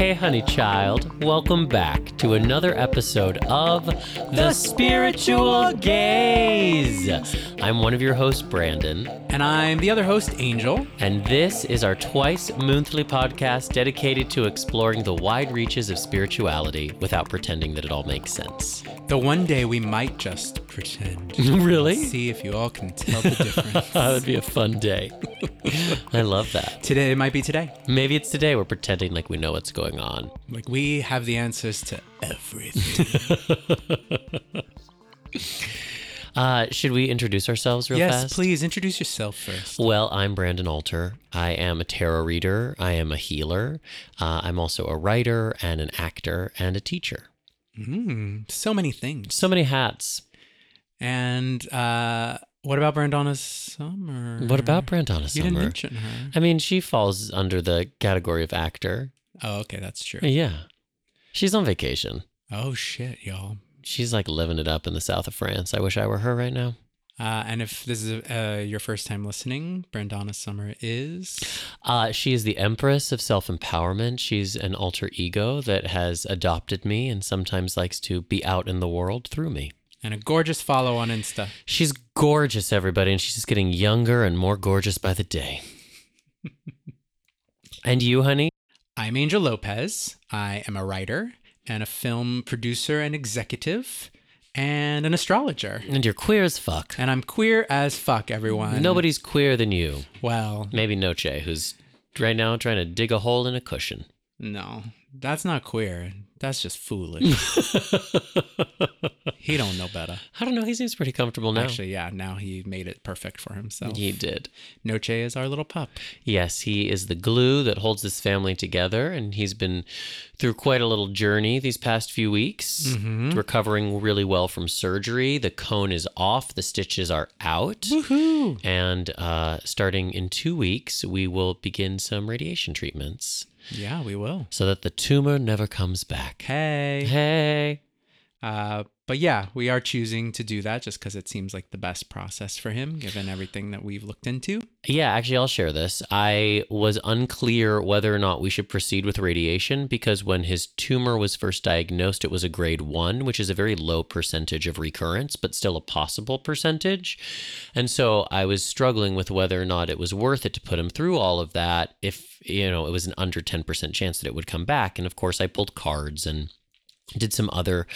Hey, honey child, welcome back to another episode of The Spiritual Gaze. I'm one of your hosts, Brandon, And I'm the other host, Angel. and this is our twice monthly podcast dedicated to exploring the wide reaches of spirituality without pretending that it all makes sense. The one day we might just pretend. Really? See if you all can tell the difference. That would be a fun day. I love that. today it might be today. Maybe it's today we're pretending like we know what's going on. Like we have the answers to everything. Uh, should we introduce ourselves real yes, fast? please introduce yourself first. Well, I'm Brandon Alter. I am a tarot reader. I am a healer. Uh, I'm also a writer and an actor and a teacher. Mm, so many things. So many hats. And uh, what about Brandonna Summer? What about Brandonna You didn't Summer? mention her. I mean, she falls under the category of actor. Oh, okay, that's true. Yeah. She's on vacation. Oh shit, y'all. She's like living it up in the south of France. I wish I were her right now. Uh, and if this is uh, your first time listening, Brandonna Summer is Uh, she is the empress of self empowerment. She's an alter ego that has adopted me and sometimes likes to be out in the world through me. and a gorgeous follow on Insta. She's gorgeous, everybody, and she's just getting younger and more gorgeous by the day. and you, honey? I'm Angel Lopez. I am a writer and a film producer and executive and an astrologer. And you're queer as fuck. And I'm queer as fuck, everyone. Nobody's queer than you. Well, Maybe Noche, who's right now trying to dig a hole in a cushion. No, that's not queer. That's just foolish. he don't know better. I don't know. He seems pretty comfortable now. Actually, yeah, now he made it perfect for himself. he did. Noche is our little pup. Yes, he is the glue that holds this family together, and he's been through quite a little journey these past few weeks, Mm-hmm. recovering really well from surgery. The cone is off, the stitches are out, Woohoo! and uh, starting in two weeks, we will begin some radiation treatments Yeah, we will. so that the tumor never comes back. Hey. Hey. Uh, but yeah, we are choosing to do that just because it seems like the best process for him, given everything that we've looked into. Yeah, actually, I'll share this. I was unclear whether or not we should proceed with radiation because when his tumor was first diagnosed, it was a grade one, which is a very low percentage of recurrence, but still a possible percentage. And so I was struggling with whether or not it was worth it to put him through all of that if, you know, it was an under 10% chance that it would come back. And of course, I pulled cards and did some other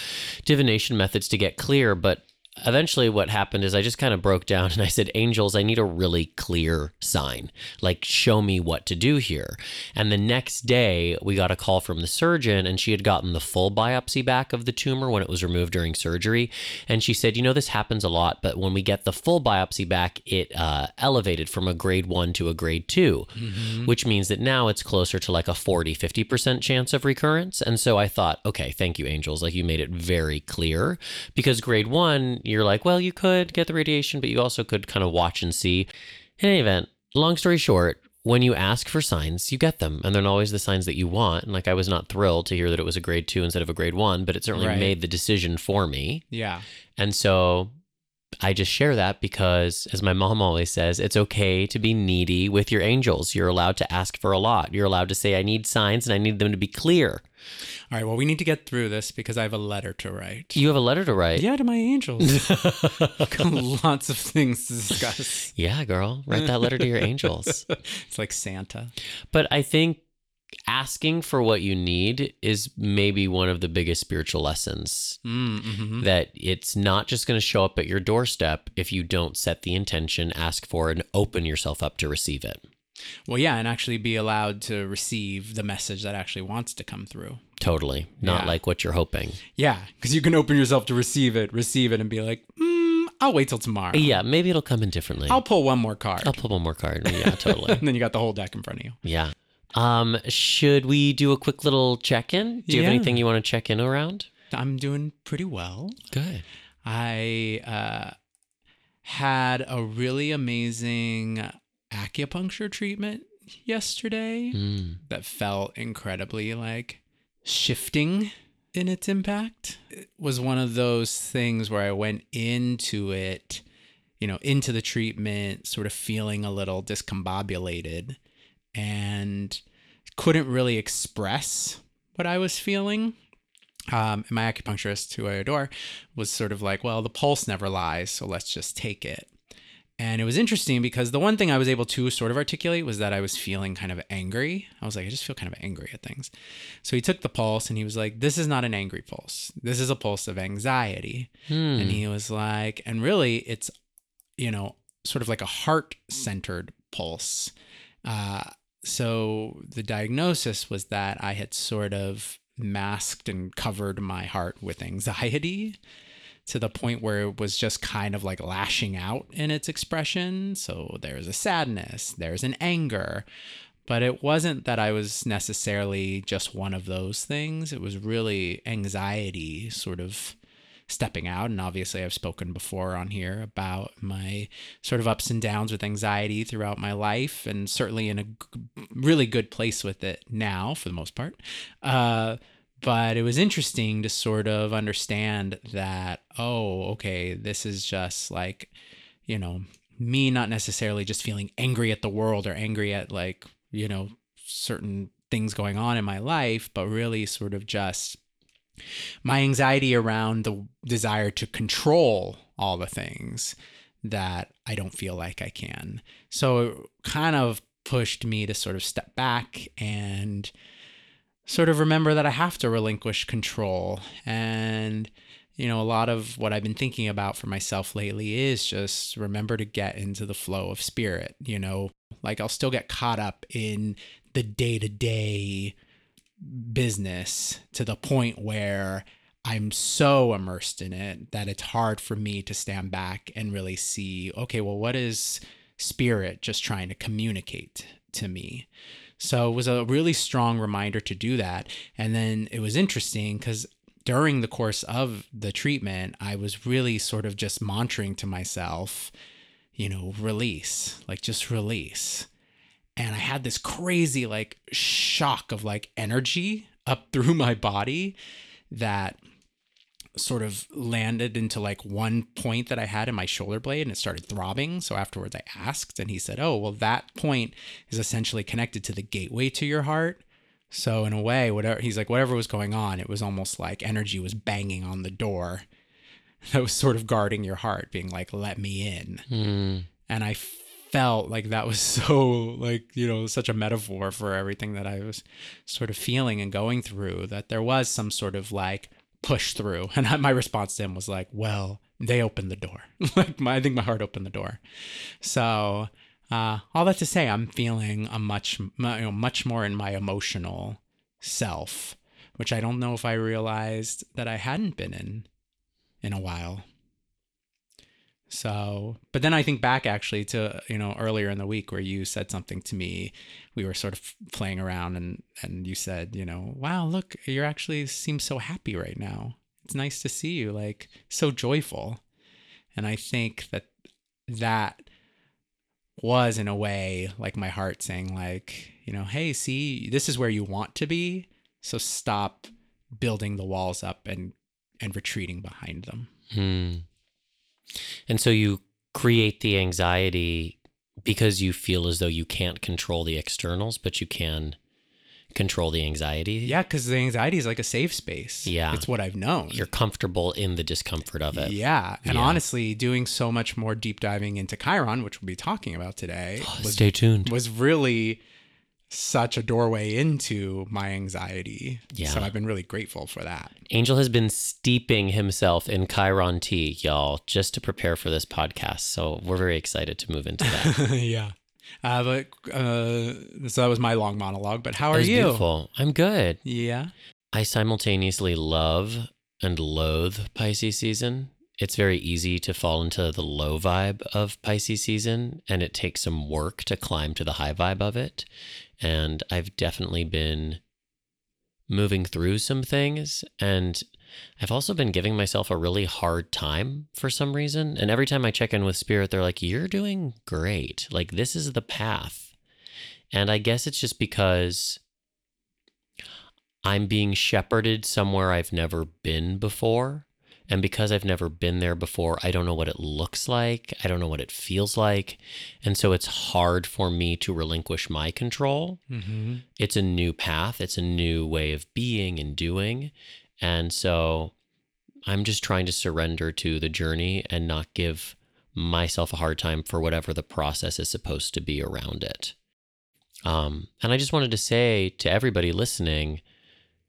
divination methods to get clear, but eventually what happened is I just kind of broke down and I said, Angels, I need a really clear sign. Like, show me what to do here. And the next day, we got a call from the surgeon, and she had gotten the full biopsy back of the tumor when it was removed during surgery. And she said, You know, this happens a lot, but when we get the full biopsy back, it uh, elevated from a grade one to a grade 2 which means that now it's closer to like a 40, 50% chance of recurrence. And so I thought, okay, thank you, angels. Like you made it very clear because grade one, you're like, well, you could get the radiation, but you also could kind of watch and see. In any event, long story short, when you ask for signs, you get them, and they're not always the signs that you want. And like, I was not thrilled to hear that it was a grade two instead of a grade one, but it certainly Right. made the decision for me. Yeah. And so I just share that because, as my mom always says, it's okay to be needy with your angels. You're allowed to ask for a lot. You're allowed to say, I need signs and I need them to be clear. All right. Well, we need to get through this because I have a letter to write. You have a letter to write. Yeah, to my angels. Got Lots of things to discuss. Yeah, girl. Write that letter to your angels. It's like Santa. But I think asking for what you need is maybe one of the biggest spiritual lessons Mm, hmm that it's not just going to show up at your doorstep if you don't set the intention, ask for and open yourself up to receive it. Well, yeah, and actually be allowed to receive the message that actually wants to come through. Totally. Not Yeah. like what you're hoping. Yeah, because you can open yourself to receive it, receive it, and be like, mm, I'll wait till tomorrow. Yeah, maybe it'll come in differently. I'll pull one more card. I'll pull one more card. Yeah, totally. and then you got the whole deck in front of you. yeah. Um, should we do a quick little check-in? Do you have anything you want to check in around? I'm doing pretty well. Good. I uh, had a really amazing acupuncture treatment yesterday Mm. that felt incredibly like shifting in its impact. It was one of those things where I went into it, you know, into the treatment sort of feeling a little discombobulated and couldn't really express what I was feeling. Um, and my acupuncturist, who I adore, was sort of like, well, the pulse never lies, so let's just take it. And it was interesting because the one thing I was able to sort of articulate was that I was feeling kind of angry. I was like, I just feel kind of angry at things. So he took the pulse and he was like, This is not an angry pulse. This is a pulse of anxiety. Hmm. And he was like, And really, it's, you know, sort of like a heart centered pulse. Uh, so the diagnosis was that I had sort of masked and covered my heart with anxiety to the point where it was just kind of like lashing out in its expression. So there's a sadness, there's an anger, but it wasn't that I was necessarily just one of those things. It was really anxiety sort of stepping out. And obviously, I've spoken before on here about my sort of ups and downs with anxiety throughout my life, and certainly in a really good place with it now for the most part. Uh, but it was interesting to sort of understand that, oh, okay, this is just like, you know, me not necessarily just feeling angry at the world or angry at like, you know, certain things going on in my life, but really sort of just my anxiety around the desire to control all the things that I don't feel like I can. So it kind of pushed me to sort of step back and sort of remember that I have to relinquish control. And, you know, a lot of what I've been thinking about for myself lately is just remember to get into the flow of spirit. You know, like I'll still get caught up in the day to day business to the point where I'm so immersed in it that it's hard for me to stand back and really see, okay, well, what is spirit just trying to communicate to me? So it was a really strong reminder to do that. And then it was interesting because during the course of the treatment, I was really sort of just monitoring to myself, you know, release, like just release. And I had this crazy like shock of like energy up through my body that sort of landed into like one point that I had in my shoulder blade and it started throbbing. So afterwards I asked and he said, Oh, well, that point is essentially connected to the gateway to your heart. So in a way, whatever he's like, whatever was going on, it was almost like energy was banging on the door that was sort of guarding your heart, being like, let me in. Hmm. And I felt like that was so like, you know, such a metaphor for everything that I was sort of feeling and going through that there was some sort of like push through. And my response to him was like, well, they opened the door. like my, I think my heart opened the door. So uh, all that to say, I'm feeling a much, you know, much more in my emotional self, which I don't know if I realized that I hadn't been in in a while. So, but then I think back actually to, you know, earlier in the week where you said something to me. We were sort of playing around and and you said, you know, wow, look, you're actually seem so happy right now. It's nice to see you like so joyful. And I think that that was in a way like my heart saying like, you know, hey, see, this is where you want to be. So stop building the walls up and and retreating behind them. Hmm. And so you create the anxiety because you feel as though you can't control the externals, but you can control the anxiety. Yeah, because the anxiety is like a safe space. Yeah. It's what I've known. You're comfortable in the discomfort of it. Yeah. And Yeah. honestly, doing so much more deep diving into Chiron, which we'll be talking about today, oh, was, Stay tuned. was really such a doorway into my anxiety. Yeah. So I've been really grateful for that. Angel has been steeping himself in Chiron tea, y'all, just to prepare for this podcast. So we're very excited to move into that. yeah. Uh, but uh, so that was my long monologue. But how are you? beautiful. I'm good. Yeah. I simultaneously love and loathe Pisces season. It's very easy to fall into the low vibe of Pisces season, and it takes some work to climb to the high vibe of it. And I've definitely been moving through some things, and I've also been giving myself a really hard time for some reason. And every time I check in with Spirit, they're like, You're doing great. Like, this is the path. And I guess it's just because I'm being shepherded somewhere I've never been before. And because I've never been there before, I don't know what it looks like. I don't know what it feels like. And so it's hard for me to relinquish my control. Mm-hmm. It's a new path, it's a new way of being and doing. And so I'm just trying to surrender to the journey and not give myself a hard time for whatever the process is supposed to be around it. Um, and I just wanted to say to everybody listening,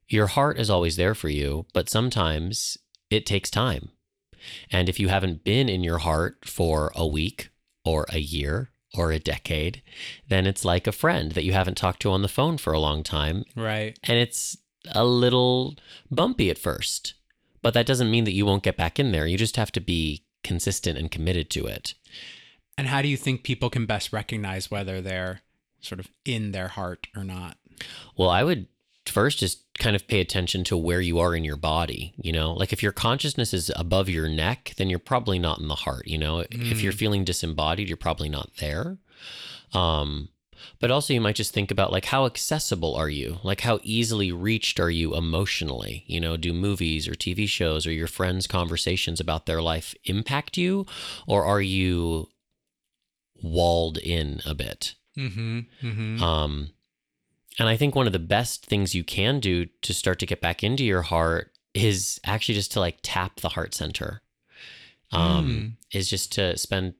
your heart is always there for you, but sometimes it takes time. And if you haven't been in your heart for a week or a year or a decade, then it's like a friend that you haven't talked to on the phone for a long time. Right. And it's a little bumpy at first, but that doesn't mean that you won't get back in there. You just have to be consistent and committed to it. And how do you think people can best recognize whether they're sort of in their heart or not? Well, I would first just kind of pay attention to where you are in your body you know? Like if your consciousness is above your neck then you're probably not in the heart you know? If you're feeling disembodied you're probably not there. Um but also you might just think about like how accessible are you? Like how easily reached are you emotionally? You know do movies or tv shows or your friends conversations about their life impact you? Or are you walled in a bit? Mm-hmm. Mm-hmm. um, and I think one of the best things you can do to start to get back into your heart is actually just to like tap the heart center. Um, Is just to spend.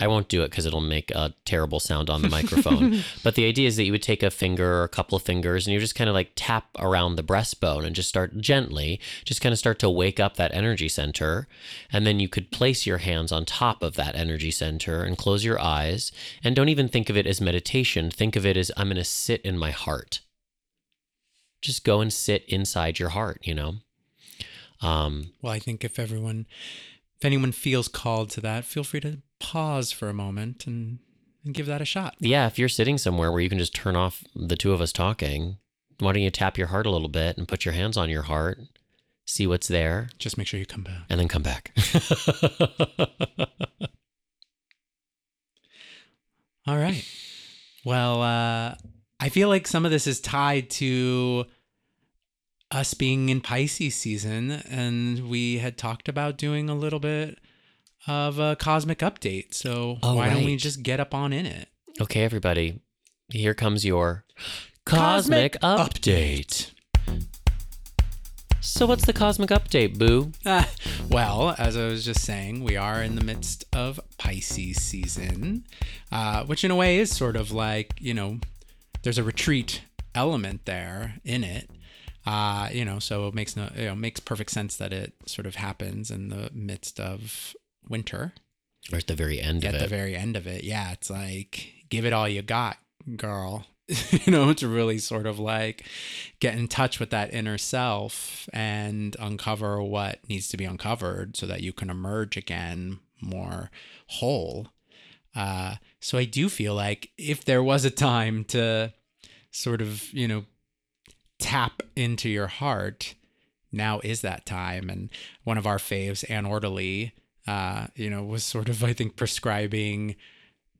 I won't do it because it'll make a terrible sound on the microphone. but the idea is that you would take a finger or a couple of fingers and you just kind of like tap around the breastbone and just start gently, just kind of start to wake up that energy center. And then you could place your hands on top of that energy center and close your eyes. And don't even think of it as meditation. Think of it as I'm going to sit in my heart. Just go and sit inside your heart, you know? Um, Well, I think if everyone, if anyone feels called to that, feel free to pause for a moment and, and give that a shot. yeah, if you're sitting somewhere where you can just turn off the two of us talking, why don't you tap your heart a little bit and put your hands on your heart, see what's there, Just make sure you come back. and then come back. All right. Well, uh, I feel like some of this is tied to us being in Pisces season, and we had talked about doing a little bit of a cosmic update. So Oh, why don't we just get up on in it? okay, everybody, here comes your cosmic, update. So, what's the cosmic update, Boo? Ah, well, as I was just saying, we are in the midst of Pisces season, uh, which in a way is sort of like, you know, there's a retreat element there in it. Uh, you know, so it makes no, you know, makes perfect sense that it sort of happens in the midst of winter Or at the very end at of the very end of it. Yeah, it's like give it all you got, girl. you know, to really sort of like get in touch with that inner self and uncover what needs to be uncovered so that you can emerge again more whole. Uh, so I do feel like if there was a time to sort of, you know, tap into your heart, now is that time. And one of our faves, Anne Ortelee, uh, you know, was sort of, I think, prescribing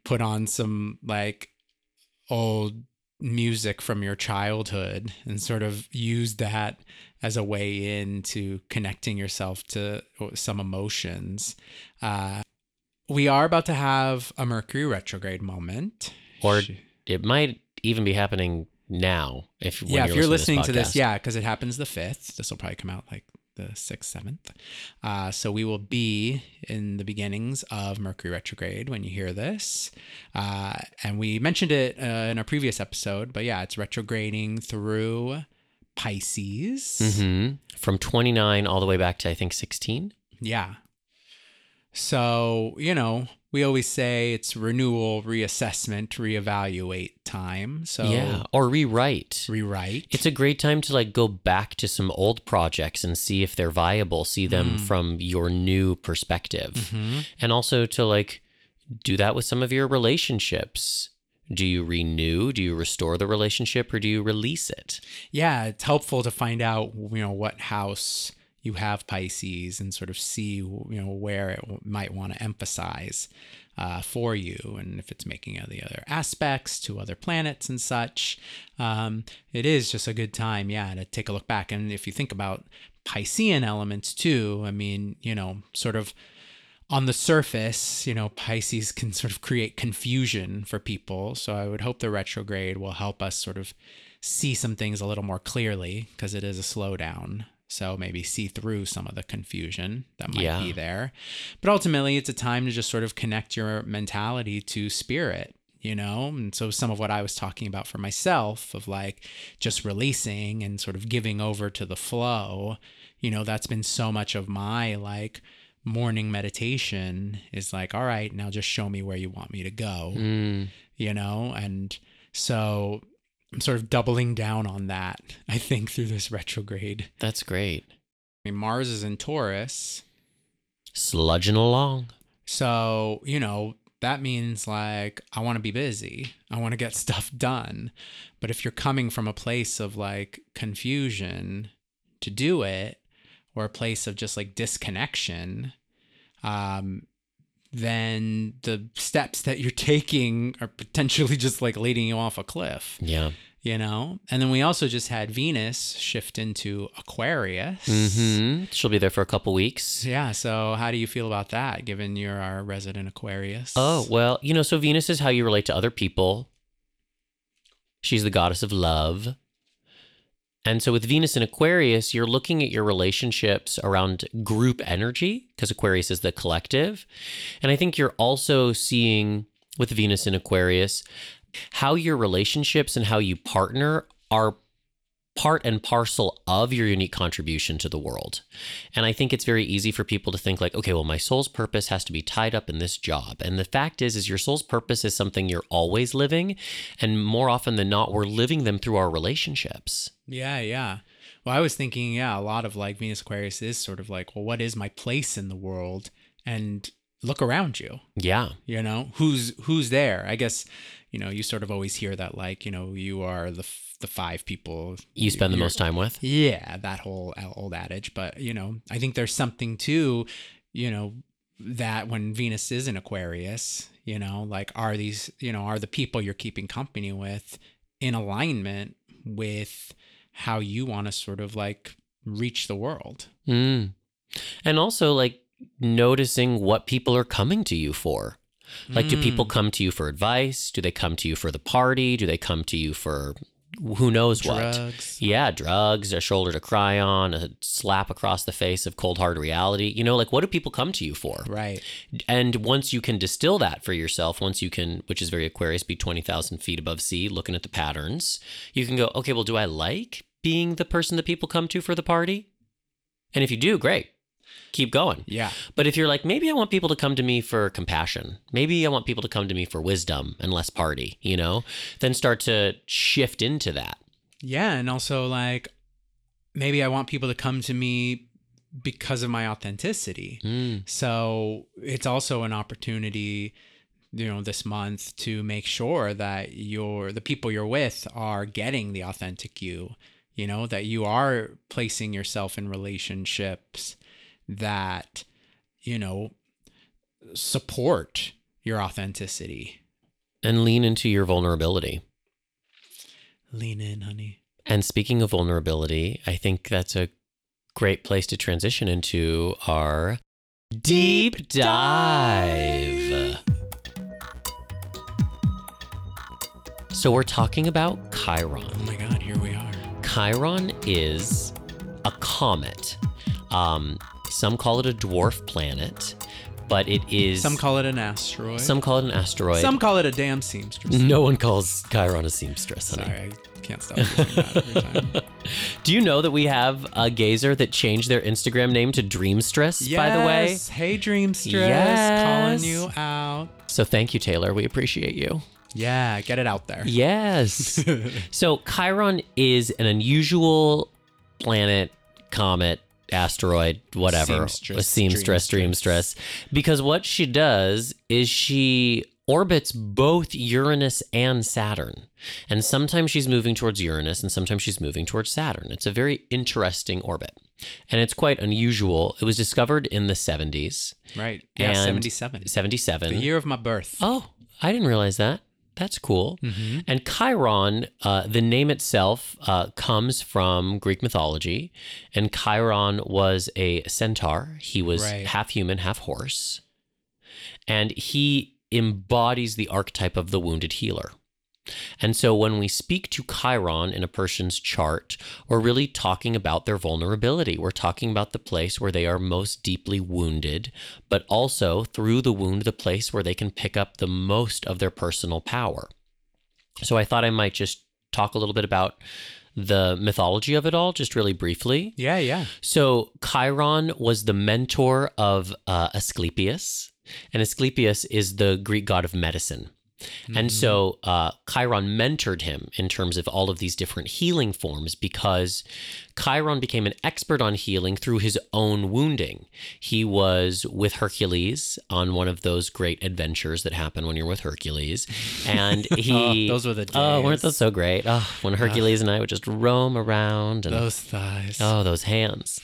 put on some like old music from your childhood and sort of use that as a way into connecting yourself to some emotions. Uh, we are about to have a Mercury retrograde moment. Or it might even be happening now. If yeah, if you're listening to this, podcast. yeah, because it happens the fifth. This will probably come out like the sixth, seventh. Uh, so we will be in the beginnings of Mercury retrograde when you hear this, uh, and we mentioned it uh, in a previous episode. But yeah, it's retrograding through Pisces. Mhm. from 29 all the way back to I think 16. Yeah. So, you know, we always say it's renewal, reassessment, reevaluate time. So, yeah, or rewrite. rewrite. It's a great time to like go back to some old projects and see if they're viable, see them from your new perspective. Mhm. And also to like do that with some of your relationships. Do you renew? Do you restore the relationship or do you release it? yeah, it's helpful to find out, you know, what house you have Pisces and sort of see, you know, where it might want to emphasize uh, for you and if it's making the other aspects to other planets and such. Um, it is just a good time, yeah, to take a look back. And if you think about Piscean elements too. I mean, you know, sort of on the surface, you know, Pisces can sort of create confusion for people. So I would hope the retrograde will help us sort of see some things a little more clearly because it is a slowdown. So maybe see through some of the confusion that might Yeah. be there. But ultimately, it's a time to just sort of connect your mentality to spirit, you know? And so some of what I was talking about for myself of like just releasing and sort of giving over to the flow, you know, that's been so much of my like morning meditation is like, all right, now just show me where you want me to go Mm, you know and so i'm sort of doubling down on that i think through this retrograde that's great. i mean mars is in taurus Sludging along. so you know that means like i want to be busy i want to get stuff done but if you're coming from a place of like confusion to do it or a place of just like disconnection um then the steps that you're taking are potentially just like leading you off a cliff Yeah. you know and then we also just had venus shift into aquarius hmm She'll be there for a couple weeks. yeah so how do you feel about that given you're our resident aquarius Oh, well, you know, so Venus is how you relate to other people. She's the goddess of love. And so with Venus in Aquarius, you're looking at your relationships around group energy, because Aquarius is the collective. And I think you're also seeing with Venus in Aquarius how your relationships and how you partner are part and parcel of your unique contribution to the world. And I think it's very easy for people to think like, okay, well, my soul's purpose has to be tied up in this job. And the fact is, is your soul's purpose is something you're always living. And more often than not, we're living them through our relationships. Yeah, yeah. Well, I was thinking, yeah, a lot of like Venus Aquarius is sort of like, well, what is my place in the world? And look around you. Yeah. You know, who's who's there? I guess, you know, you sort of always hear that like, you know, you are the f- the five people You spend the most time with. Yeah, that whole old adage, but you know, I think there's something to, you know, that when Venus is in Aquarius, you know, like are these, you know, are the people you're keeping company with in alignment with how you want to sort of like reach the world? Mm. And also, like, noticing what people are coming to you for. Like, do people Mm, come to you for advice? Do they come to you for the party? Do they come to you for who knows what? Yeah, drugs, a shoulder to cry on, a slap across the face of cold hard reality. You know, like what do people come to you for? Right. And once you can distill that for yourself, once you can, which is very Aquarius, be 20,000 feet above sea, looking at the patterns, you can go, okay, well, do I like being the person that people come to for the party? And if you do, great. Keep going. Yeah. But if you're like, maybe I want people to come to me for compassion, maybe I want people to come to me for wisdom and less party, you know, then start to shift into that. Yeah, and also like maybe I want people to come to me because of my authenticity. Mm. So it's also an opportunity, you know, this month to make sure that you're the people you're with are getting the authentic you, you know, that you are placing yourself in relationships that, you know, support your authenticity. And lean into your vulnerability. Lean in, honey. And speaking of vulnerability, I think that's a great place to transition into our deep dive. So we're talking about Chiron. Oh my God, here we are. Chiron is a comet. Um, some call it a dwarf planet, but it is. Some call it an asteroid. some call it an asteroid. Some call it a damn seamstress. no one calls Chiron a seamstress. honey. Sorry, I can't stop using that every time. Do you know that we have a gazer that changed their Instagram name to Dreamstress, by the way? Yes. Hey, Dreamstress. Yes. Calling you out. So thank you, Taylor. We appreciate you. Yeah, get it out there. Yes. so Chiron is an unusual planet, comet, asteroid, whatever. Seamstress, a seamstress, dreamstress. dreamstress. Because what she does is she orbits both Uranus and Saturn. And sometimes she's moving towards Uranus and sometimes she's moving towards Saturn. It's a very interesting orbit. And it's quite unusual. It was discovered in the 70s, Right. Yeah, And 77. 77. The year of my birth. Oh, I didn't realize that. That's cool. Mm-hmm. And Chiron, uh, the name itself uh, comes from Greek mythology. And Chiron was a centaur. He was Right. half human, half horse. And he embodies the archetype of the wounded healer. And so when we speak to Chiron in a person's chart, we're really talking about their vulnerability. We're talking about the place where they are most deeply wounded, but also through the wound, the place where they can pick up the most of their personal power. So I thought I might just talk a little bit about the mythology of it all, just really briefly. Yeah, yeah. So Chiron was the mentor of uh, Asclepius, and Asclepius is the Greek god of medicine. And so uh, Chiron mentored him in terms of all of these different healing forms because Chiron became an expert on healing through his own wounding. He was with Hercules on one of those great adventures that happen when you're with Hercules. And he. Oh, those were the Oh, weren't those so great? Oh, when Hercules and I would just roam around and Those thighs. Oh, those hands.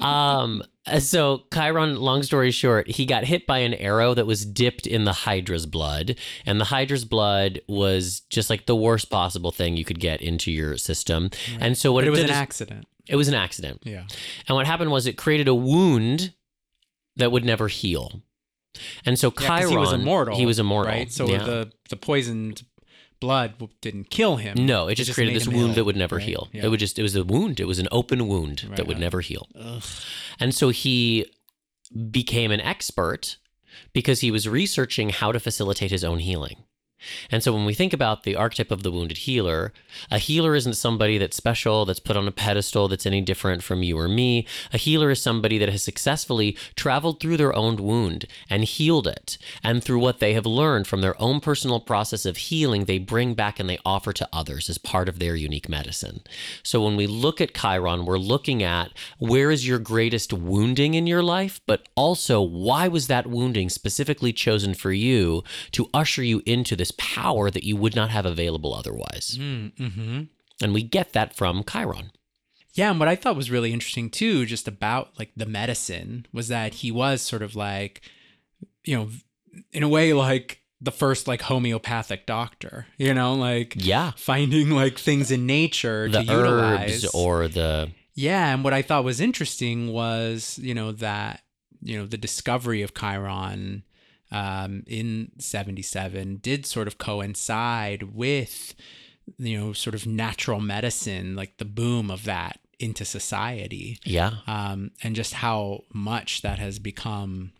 um, so Chiron, long story short, he got hit by an arrow that was dipped in the Hydra's blood, and the Hydra's blood was just like the worst possible thing you could get into your system. And so what but it was did an is- accident. It was an accident. Yeah. And what happened was it created a wound that would never heal. And so Yeah, Chiron, he was immortal. He was immortal, Right. So yeah. the the poisoned blood didn't kill him. No, it just, created this wound ill, that would never right? heal. Yeah. It would just it was a wound. It was an open wound that would right. never heal. Ugh. And so he became an expert because he was researching how to facilitate his own healing. And so when we think about the archetype of the wounded healer, a healer isn't somebody that's special, that's put on a pedestal, that's any different from you or me. A healer is somebody that has successfully traveled through their own wound and healed it. And through what they have learned from their own personal process of healing, they bring back and they offer to others as part of their unique medicine. So when we look at Chiron, we're looking at where is your greatest wounding in your life, but also why was that wounding specifically chosen for you to usher you into this power that you would not have available otherwise. Mm-hmm. And we get that from Chiron. Yeah, and what I thought was really interesting too, just about like the medicine, was that he was sort of like, you know, in a way like the first like homeopathic doctor, you know, like Yeah. finding like things in nature The to utilize. or the Yeah, and what I thought was interesting was, you know, that, you know, the discovery of Chiron um, in 77 did sort of coincide with, you know, sort of natural medicine, like the boom of that into society. yeah. Um, and just how much that has become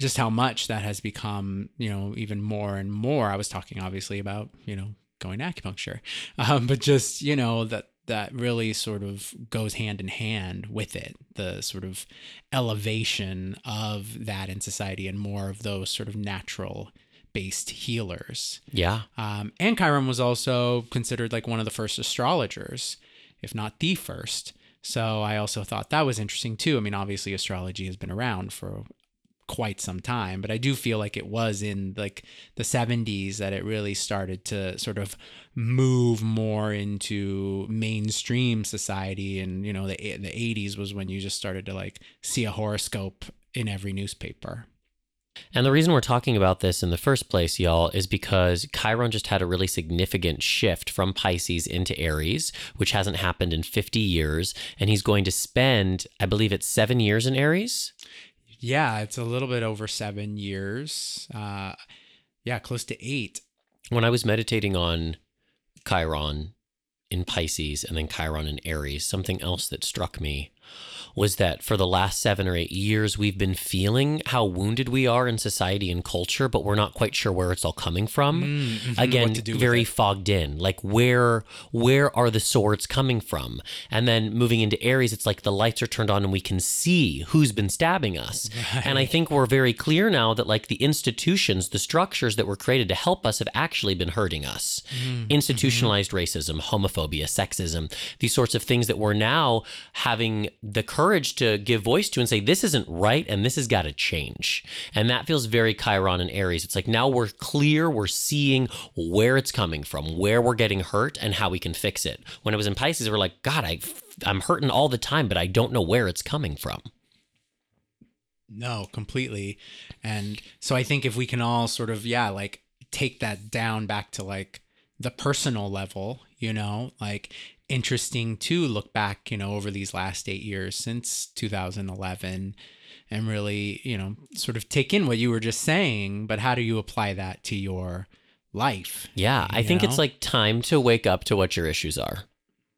just how much that has become, you know, even more and more. I was talking obviously about, you know, going to acupuncture, um, but just, you know, that that really sort of goes hand in hand with it the sort of elevation of that in society and more of those sort of natural based healers Yeah. um, and Chiron was also considered like one of the first astrologers, if not the first. So I also thought that was interesting too. I mean, obviously, astrology has been around for quite some time, but I do feel like it was in like the 70s that it really started to sort of move more into mainstream society. And, you know, the, the 80s was when you just started to like see a horoscope in every newspaper. And the reason we're talking about this in the first place, y'all, is because Chiron just had a really significant shift from Pisces into Aries, which hasn't happened in 50 years. And he's going to spend, I believe it's seven years in Aries. Yeah, it's a little bit over seven years. Uh, yeah, close to eight. When I was meditating on Chiron in Pisces and then Chiron in Aries, something else that struck me was that for the last seven or eight years, we've been feeling how wounded we are in society and culture, but we're not quite sure where it's all coming from. Mhm, Again, to do very fogged in. Like where where are the swords coming from? And then moving into Aries, it's like the lights are turned on and we can see who's been stabbing us. And I think we're very clear now that like the institutions, the structures that were created to help us have actually been hurting us. Mm-hmm. Institutionalized racism, homophobia, sexism, these sorts of things that we're now having the courage to give voice to and say, this isn't right and this has got to change. And that feels very Chiron and Aries. It's like now we're clear, we're seeing where it's coming from, where we're getting hurt, and how we can fix it. When it was in Pisces, we're like, God, I, I'm hurting all the time, but I don't know where it's coming from. No, completely. And so I think if we can all sort of, yeah, like take that down back to like the personal level, you know, like interesting to look back, you know, over these last eight years since 2011 and really, you know, sort of take in what you were just saying, but how do you apply that to your life? Yeah, I think it's like time to wake up to what your issues are.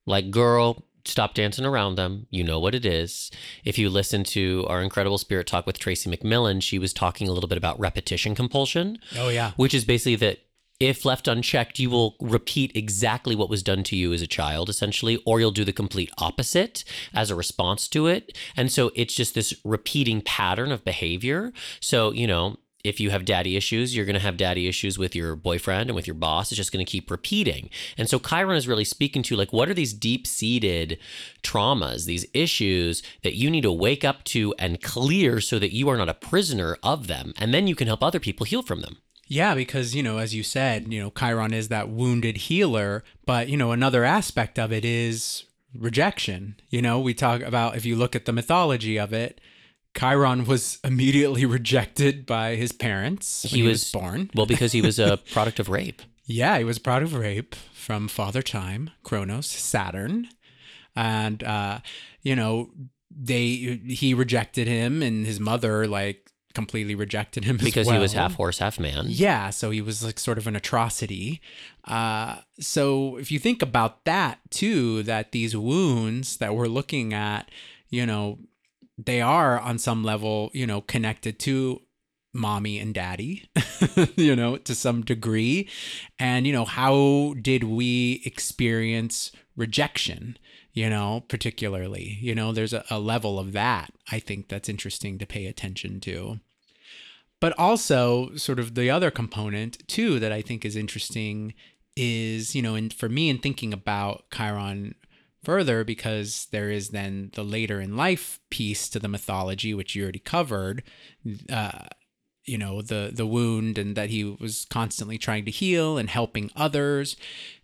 Like, girl, stop dancing around them. You know what it is. If you listen to our incredible spirit talk with Tracy McMillan, she was talking a little bit about repetition compulsion, Oh, yeah. which is basically that if left unchecked, you will repeat exactly what was done to you as a child, essentially, or you'll do the complete opposite as a response to it. And so it's just this repeating pattern of behavior. So, you know, if you have daddy issues, you're going to have daddy issues with your boyfriend and with your boss. It's just going to keep repeating. And so Chiron is really speaking to like, what are these deep seated traumas, these issues that you need to wake up to and clear so that you are not a prisoner of them? And then you can help other people heal from them. Yeah, because, you know, as you said, you know, Chiron is that wounded healer, but, you know, another aspect of it is rejection. You know, we talk about if you look at the mythology of it, Chiron was immediately rejected by his parents when He he, was, was- born. Well, because he was a product of rape. Yeah, he was proud of rape from Father Time, Kronos, Saturn, and uh, you know they he rejected him, and his mother like completely rejected him because he was half horse, half man. Yeah, so he was like sort of an atrocity. Uh, so if you think about that too, that these wounds that we're looking at, you know, they are on some level, you know, connected to mommy and daddy, you know, to some degree. And, you know, how did we experience rejection? You know, particularly, you know, there's a, a level of that I think that's interesting to pay attention to but also sort of the other component too that I think is interesting is you know and for me in thinking about Chiron further because there is then the later in life piece to the mythology which you already covered uh you know the the wound and that he was constantly trying to heal and helping others.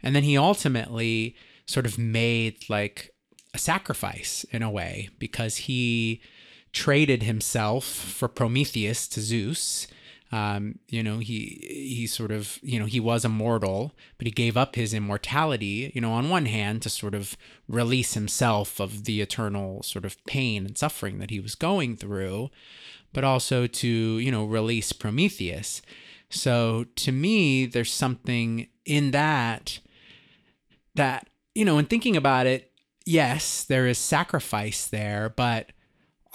And then he ultimately sort of made like a sacrifice in a way because he traded himself for Prometheus to Zeus. Um, you know, he he sort of you know he was immortal, but he gave up his immortality. You know, on one hand to sort of release himself of the eternal sort of pain and suffering that he was going through, but also to you know release Prometheus. So to me, there's something in that that you know, in thinking about it, yes, there is sacrifice there, but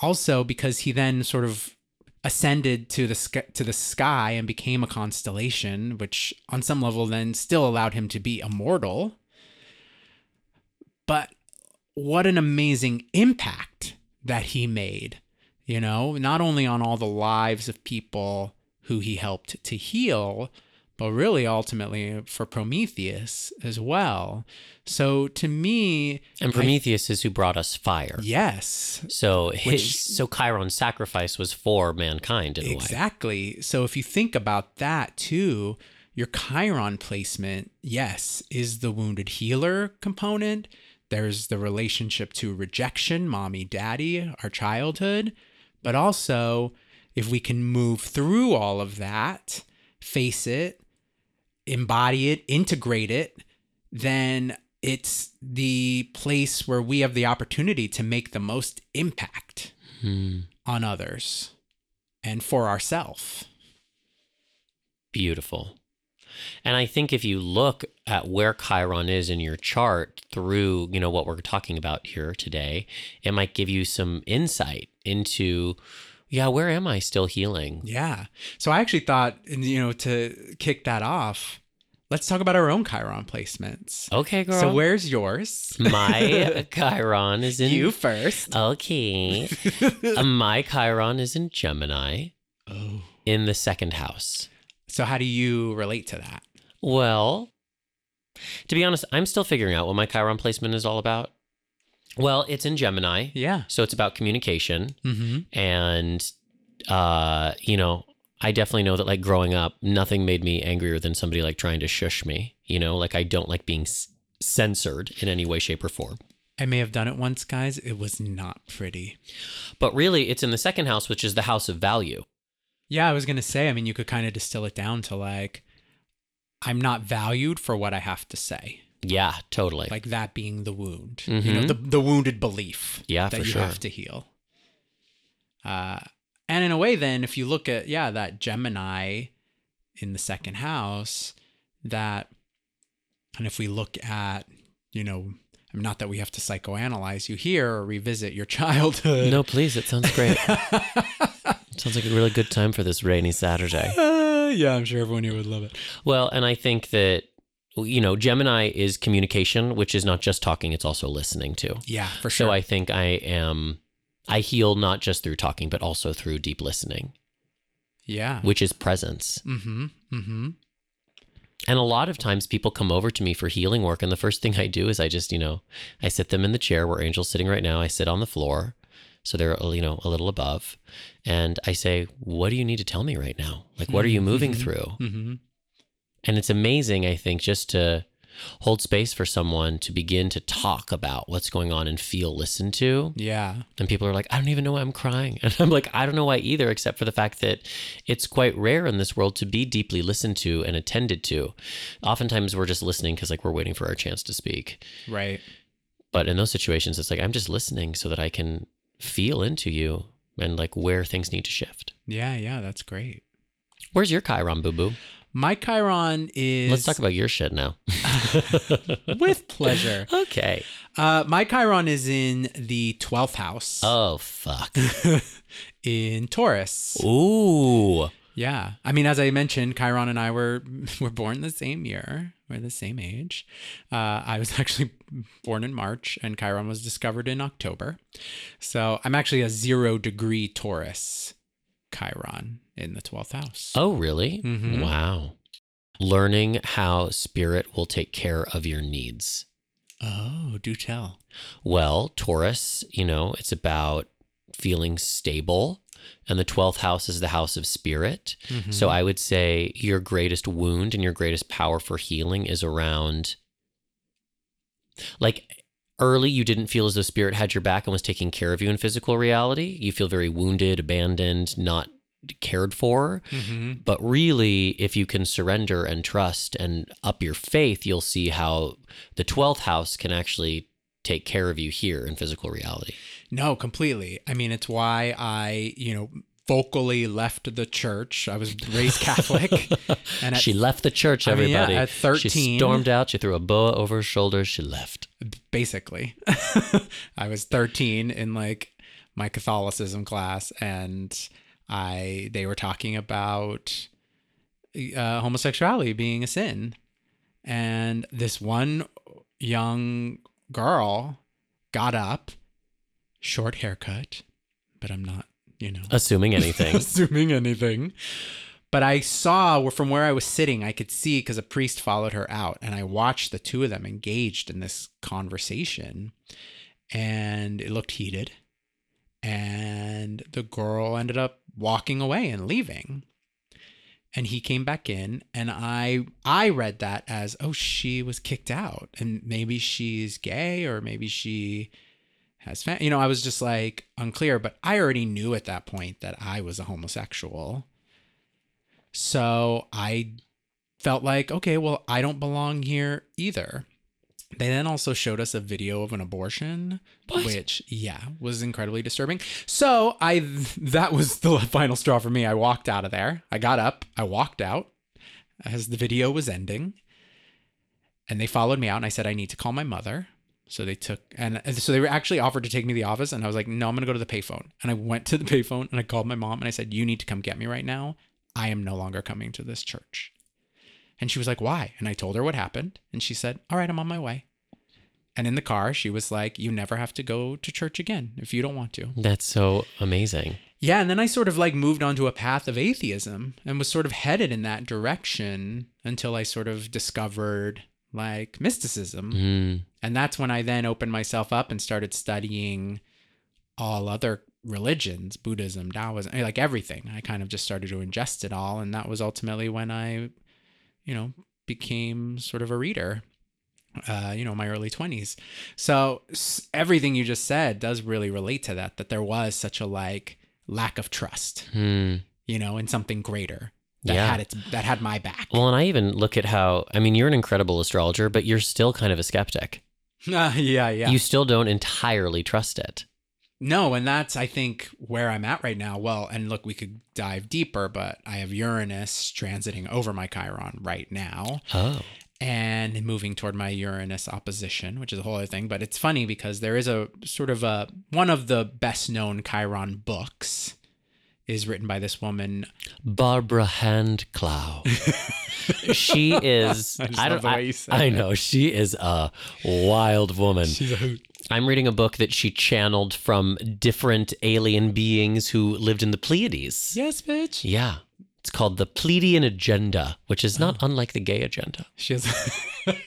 also because he then sort of ascended to the sky, to the sky and became a constellation, which on some level then still allowed him to be immortal. But what an amazing impact that he made, you know, not only on all the lives of people who he helped to heal, but really ultimately for Prometheus as well. So to me, And Prometheus is who brought us fire. yes, So his Which- so Chiron's sacrifice was for mankind in a way. Exactly. So if you think about that too, your Chiron placement, yes, is the wounded healer component. There's the relationship to rejection, mommy, daddy, our childhood. But also, if we can move through all of that, face it, embody it, integrate it, then it's the place where we have the opportunity to make the most impact Hmm. on others and for ourselves. Beautiful. And I think if you look at where Chiron is in your chart through, you know, what we're talking about here today, it might give you some insight into, yeah, where am I still healing? Yeah. So I actually thought, you know, to kick that off, let's talk about our own Chiron placements. Okay, girl. So where's yours? my Chiron is in you first. Okay. Uh, my Chiron is in Gemini oh. in the second house. So how do you relate to that? Well, to be honest, I'm still figuring out what my Chiron placement is all about. Well, it's in Gemini, Yeah. so it's about communication. Mm-hmm. And, uh, you know, I definitely know that like growing up, nothing made me angrier than somebody like trying to shush me. You know, like I don't like being s- censored in any way, shape, or form. I may have done it once, guys. It was not pretty. But really, it's in the second house, which is the house of value. Yeah, I was gonna say. I mean, you could kind of distill it down to like, I'm not valued for what I have to say. Yeah, totally. Like that being the wound, you know, the, the wounded belief Yeah, that you sure. have to heal. Uh, and in a way, then, if you look at, yeah, that Gemini in the second house, that, and if we look at, you know, I'm mean, not that we have to psychoanalyze you here or revisit your childhood. no, please. It sounds great. sounds like a really good time for this rainy Saturday. Uh, yeah, I'm sure everyone here would love it. Well, and I think that you know Gemini is communication, which is not just talking; it's also listening too. Yeah, for sure. So I think I am. I heal not just through talking, but also through deep listening, yeah. which is presence. Mm-hmm. Mm-hmm. And a lot of times people come over to me for healing work. And the first thing I do is I just, you know, I sit them in the chair where Angel's sitting right now. I sit on the floor. So they're, you know, a little above. And I say, what do you need to tell me right now? Like, what are you moving through? Mm-hmm. And it's amazing, I think, just to hold space for someone to begin to talk about what's going on and feel listened to. Yeah. And people are like, I don't even know why I'm crying. And I'm like, I don't know why either, except for the fact that it's quite rare in this world to be deeply listened to and attended to. Oftentimes we're just listening because like we're waiting for our chance to speak. Right. But in those situations, it's like I'm just listening so that I can feel into you and like where things need to shift. Yeah. Yeah. That's great. Where's your Chiron, boo boo? My Chiron is. Let's talk about your shit now. with pleasure. okay. Uh, my Chiron is in the 12th house Oh, fuck. in Taurus. Ooh. Yeah. I mean, as I mentioned, Chiron and I were were born the same year. We're the same age. Uh, I was actually born in March, and Chiron was discovered in October. So I'm actually a zero degree Taurus Chiron in the 12th house. Oh, really? Mhm. Wow. Learning how spirit will take care of your needs. Oh, do tell. Well, Taurus, you know, it's about feeling stable. And the 12th house is the house of spirit. Mm-hmm. So I would say your greatest wound and your greatest power for healing is around like early you didn't feel as though spirit had your back and was taking care of you in physical reality. You feel very wounded, abandoned, not cared for. hmm But really, if you can surrender and trust and up your faith, you'll see how the 12th house can actually take care of you here in physical reality. No, completely. I mean, it's why I, you know, vocally left the church. I was raised Catholic, and at, she left the church, Everybody, I mean, yeah, at She 13 stormed out. She threw a boa over her shoulders. She left. basically, I was 13 in like my Catholicism class, and I they were talking about uh, homosexuality being a sin, and this one young girl got up, short haircut, but I'm not, you know, Assuming anything. assuming anything. But I saw from where I was sitting, I could see because a priest followed her out, and I watched the two of them engaged in this conversation, and it looked heated. And the girl ended up walking away and leaving. And he came back in, and I I read that as oh she was kicked out, and maybe she's gay or maybe she has fam- you know I was just like unclear, but I already knew at that point that I was a homosexual. So I felt like, okay, well, I don't belong here either. They then also showed us a video of an abortion, What? which yeah, was incredibly disturbing. So I that was the final straw for me. I walked out of there. I got up, I walked out as the video was ending. And they followed me out and I said I need to call my mother. So they took and so they were actually offered to take me to the office and I was like, "No, I'm going to go to the payphone." And I went to the payphone and I called my mom and I said, "You need to come get me right now. I am no longer coming to this church." And she was like, "Why?" And I told her what happened, and she said, "All right, I'm on my way." And in the car, she was like, "You never have to go to church again if you don't want to." That's so amazing. Yeah, and then I sort of like moved onto a path of atheism and was sort of headed in that direction until I sort of discovered like mysticism. Mm. And that's when I then opened myself up and started studying all other religions, Buddhism, Taoism, like everything. I kind of just started to ingest it all. And that was ultimately when I, you know, became sort of a reader, uh, you know, my early 20s. So everything you just said does really relate to that, that there was such a like lack of trust, Mm. you know, in something greater. that Yeah. had its that had my back. Well, and I even look at how, I mean, you're an incredible astrologer, but you're still kind of a skeptic. Uh, yeah, yeah. You still don't entirely trust it. No, and that's I think where I'm at right now. Well, and look, we could dive deeper, but I have Uranus transiting over my Chiron right now Oh. and moving toward my Uranus opposition, which is a whole other thing. But it's funny because there is a sort of a one of the best known Chiron books is written by this woman. Barbara Hand Clow. she is. I I don't. I, I know she is a wild woman. She's a hoot. I'm reading a book that she channeled from different alien beings who lived in the Pleiades. Yes, bitch. Yeah. It's called the Pleiadian Agenda, which is Oh. not unlike the gay agenda. She has.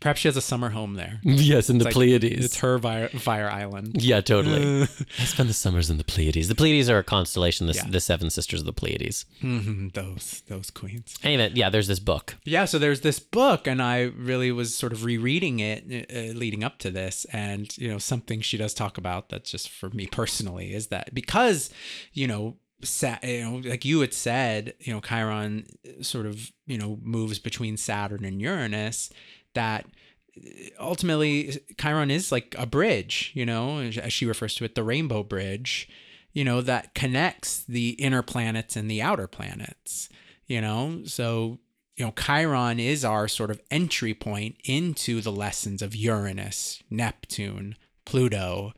Perhaps she has a summer home there. Yes, in the like- Pleiades. It's her fire, fire island. yeah, totally. I spend the summers in the Pleiades. The Pleiades are a constellation, the, Yeah. the seven sisters of the Pleiades. Mhm, those those queens. Anyway, yeah, there's this book. Yeah, so there's this book, and I really was sort of rereading it uh, leading up to this, and you know something she does talk about that's just for me personally is that because you know. Sa- you know, like you had said, you know, Chiron sort of, you know, moves between Saturn and Uranus. That uh, ultimately Chiron is like a bridge, you know, as she refers to it, the rainbow bridge, you know, that connects the inner planets and the outer planets, you know. So, you know, Chiron is our sort of entry point into the lessons of Uranus, Neptune, Pluto.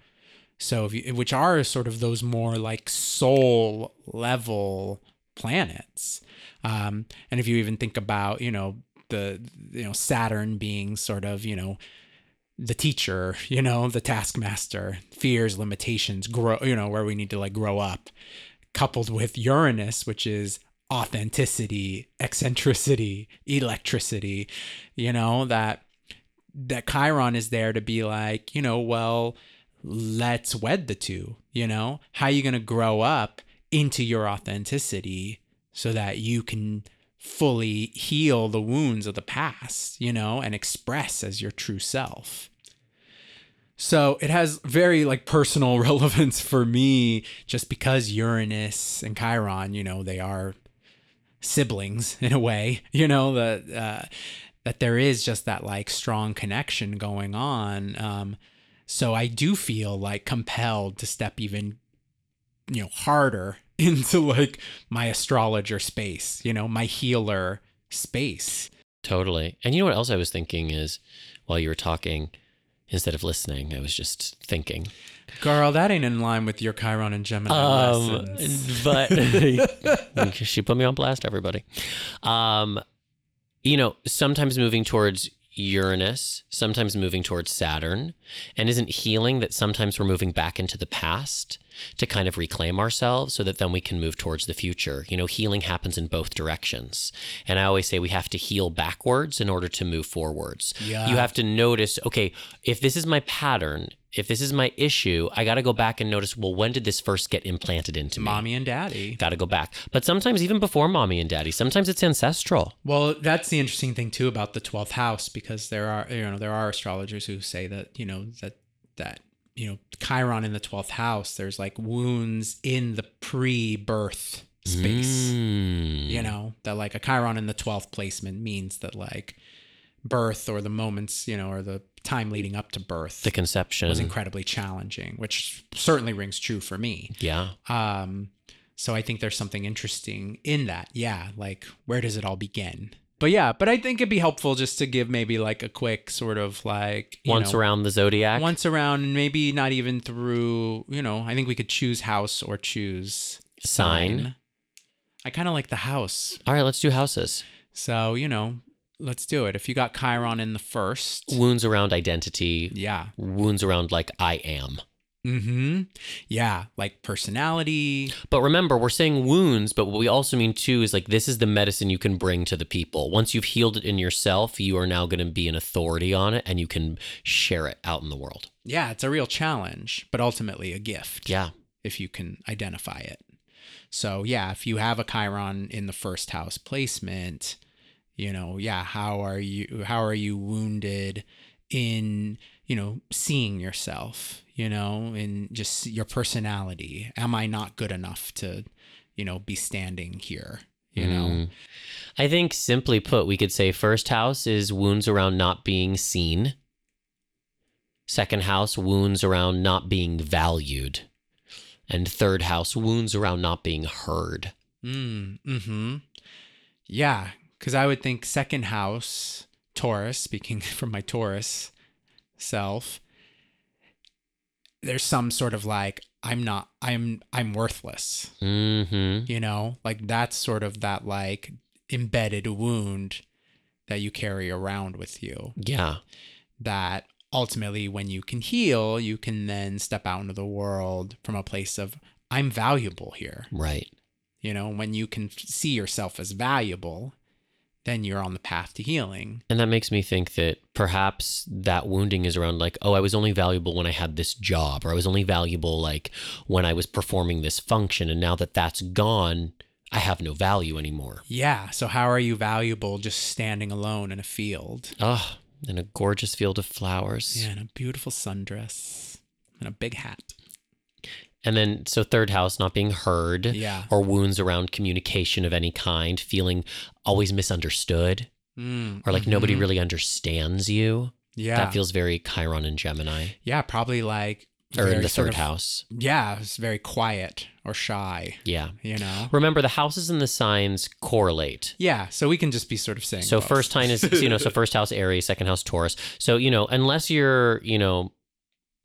So, you, which are sort of those more like soul level planets. Um, and if you even think about, you know, the you know Saturn being sort of you know the teacher, you know, the taskmaster, fears, limitations, grow, you know, where we need to like grow up, coupled with Uranus, which is authenticity, eccentricity, electricity, you know, that that Chiron is there to be like, you know, well, let's wed the two, you know? How are you going to grow up into your authenticity so that you can fully heal the wounds of the past, you know, and express as your true self. So it has very like personal relevance for me just because Uranus and Chiron, you know, they are siblings in a way, you know, that uh, that there is just that like strong connection going on. Um, so I do feel like compelled to step even, you know, harder into like my astrologer space, you know, my healer space. Totally. And you know what else I was thinking is while you were talking, instead of listening, I was just thinking. Girl, that ain't in line with your Chiron and Gemini Um, lessons. but she put me on blast, everybody. Um, you know, sometimes moving towards Uranus, sometimes moving towards Saturn, and isn't healing that sometimes we're moving back into the past to kind of reclaim ourselves so that then we can move towards the future. You know, healing happens in both directions. And I always say we have to heal backwards in order to move forwards. Yeah. You have to notice, okay, if this is my pattern, if this is my issue, I got to go back and notice, well, when did this first get implanted into me? Mommy and daddy. Got to go back. But sometimes even before mommy and daddy, sometimes it's ancestral. Well, that's the interesting thing too about the 12th house because there are you know there are astrologers who say that, you know, that that you know, Chiron in the 12th house, there's like wounds in the pre-birth space. Mm. You know, that like a Chiron in the 12th placement means that like birth or the moments, you know, or the time leading up to birth The conception. was incredibly challenging, which certainly rings true for me. yeah. Um, so I think there's something interesting in that. Yeah, like where does it all begin? But yeah, but I think it'd be helpful just to give maybe like a quick sort of like you Once know, around the zodiac. once around, maybe not even through. You know, I think we could choose house or choose Sign. I kind of like the house, All right, let's do houses. so you know, let's do it. If you got Chiron in the first, Wounds around identity. yeah, Wounds around like I am. Mm-hmm, yeah, like personality, But remember, we're saying wounds, but what we also mean too is like this is the medicine you can bring to the people. Once you've healed it in yourself, you are now going to be an authority on it and you can share it out in the world. yeah, it's a real challenge, but ultimately a gift. Yeah. if you can identify it. So yeah, if you have a Chiron in the first house placement, you know, yeah, how are you how are you wounded in, you know, seeing yourself, you know, in just your personality? Am I not good enough to, you know, be standing here you know? Mm. I think simply put, we could say first house is wounds around not being seen. Second house, wounds around not being valued. And third house, wounds around not being heard. Mm, hmm Yeah, because I would think second house, Taurus, speaking from my Taurus self, there's some sort of like, I'm not, I'm, I'm worthless. Mm-hmm. You know, like that's sort of that like embedded wound that you carry around with you. Yeah. That ultimately, when you can heal, you can then step out into the world from a place of, I'm valuable here. Right. You know, when you can see yourself as valuable, then you're on the path to healing. And that makes me think that perhaps that wounding is around like, oh, I was only valuable when I had this job, or I was only valuable like when I was performing this function. And now that that's gone, I have no value anymore. Yeah. So, how are you valuable just standing alone in a field? Oh, in a gorgeous field of flowers. Yeah, in a beautiful sundress and a big hat. And then, so third house, not being heard, Yeah. or wounds around communication of any kind, feeling always misunderstood, Mm, or like nobody mhm. really understands you. Yeah. That feels very Chiron and Gemini, yeah, probably like. or in the third of- house. Yeah, it's very quiet or shy, Yeah. you know? Remember, the houses and the signs correlate. Yeah, so we can just be sort of saying. So both. first time is you know so first house Aries, second house Taurus. So you know unless you're you know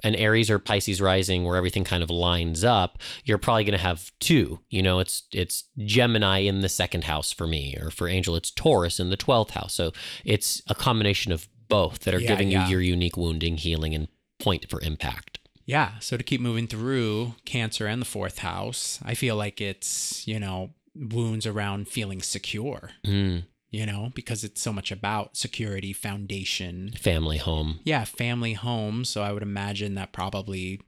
an Aries or Pisces rising where everything kind of lines up, you're probably going to have two. You know it's it's Gemini in the second house for me, or for Angel it's Taurus in the twelfth house. So it's a combination of both that are Yeah, giving yeah. you your unique wounding, healing, and point for impact. Yeah, so to keep moving through Cancer and the fourth house, I feel like it's, you know, wounds around feeling secure, Mm, you know, because it's so much about security, foundation. family, home. Yeah, family home. So I would imagine that probably,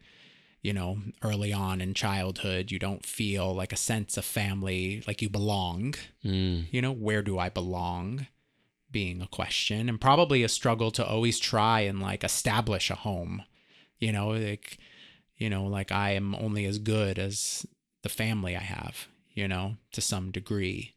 you know, early on in childhood, you don't feel like a sense of family, like you belong. Mm, You know, where do I belong? Being a question, and probably a struggle to always try and like establish a home. You know, like, you know, like I am only as good as the family I have, you know, to some degree.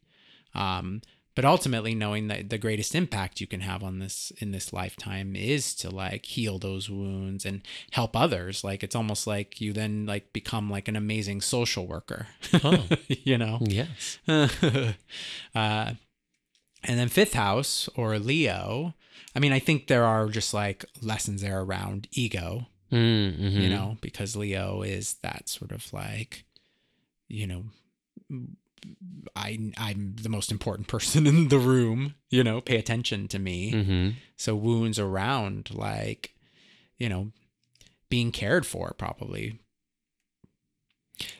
Um, but ultimately knowing that the greatest impact you can have on this in this lifetime is to like heal those wounds and help others like it's almost like you then like become like an amazing social worker Oh. you know yes. uh, and then fifth house or Leo. I mean, I think there are just like lessons there around ego, Mm, mhm. you know, because Leo is that sort of like, you know, I I'm the most important person in the room, you know, pay attention to me. Mhm. So wounds around like, you know, being cared for probably.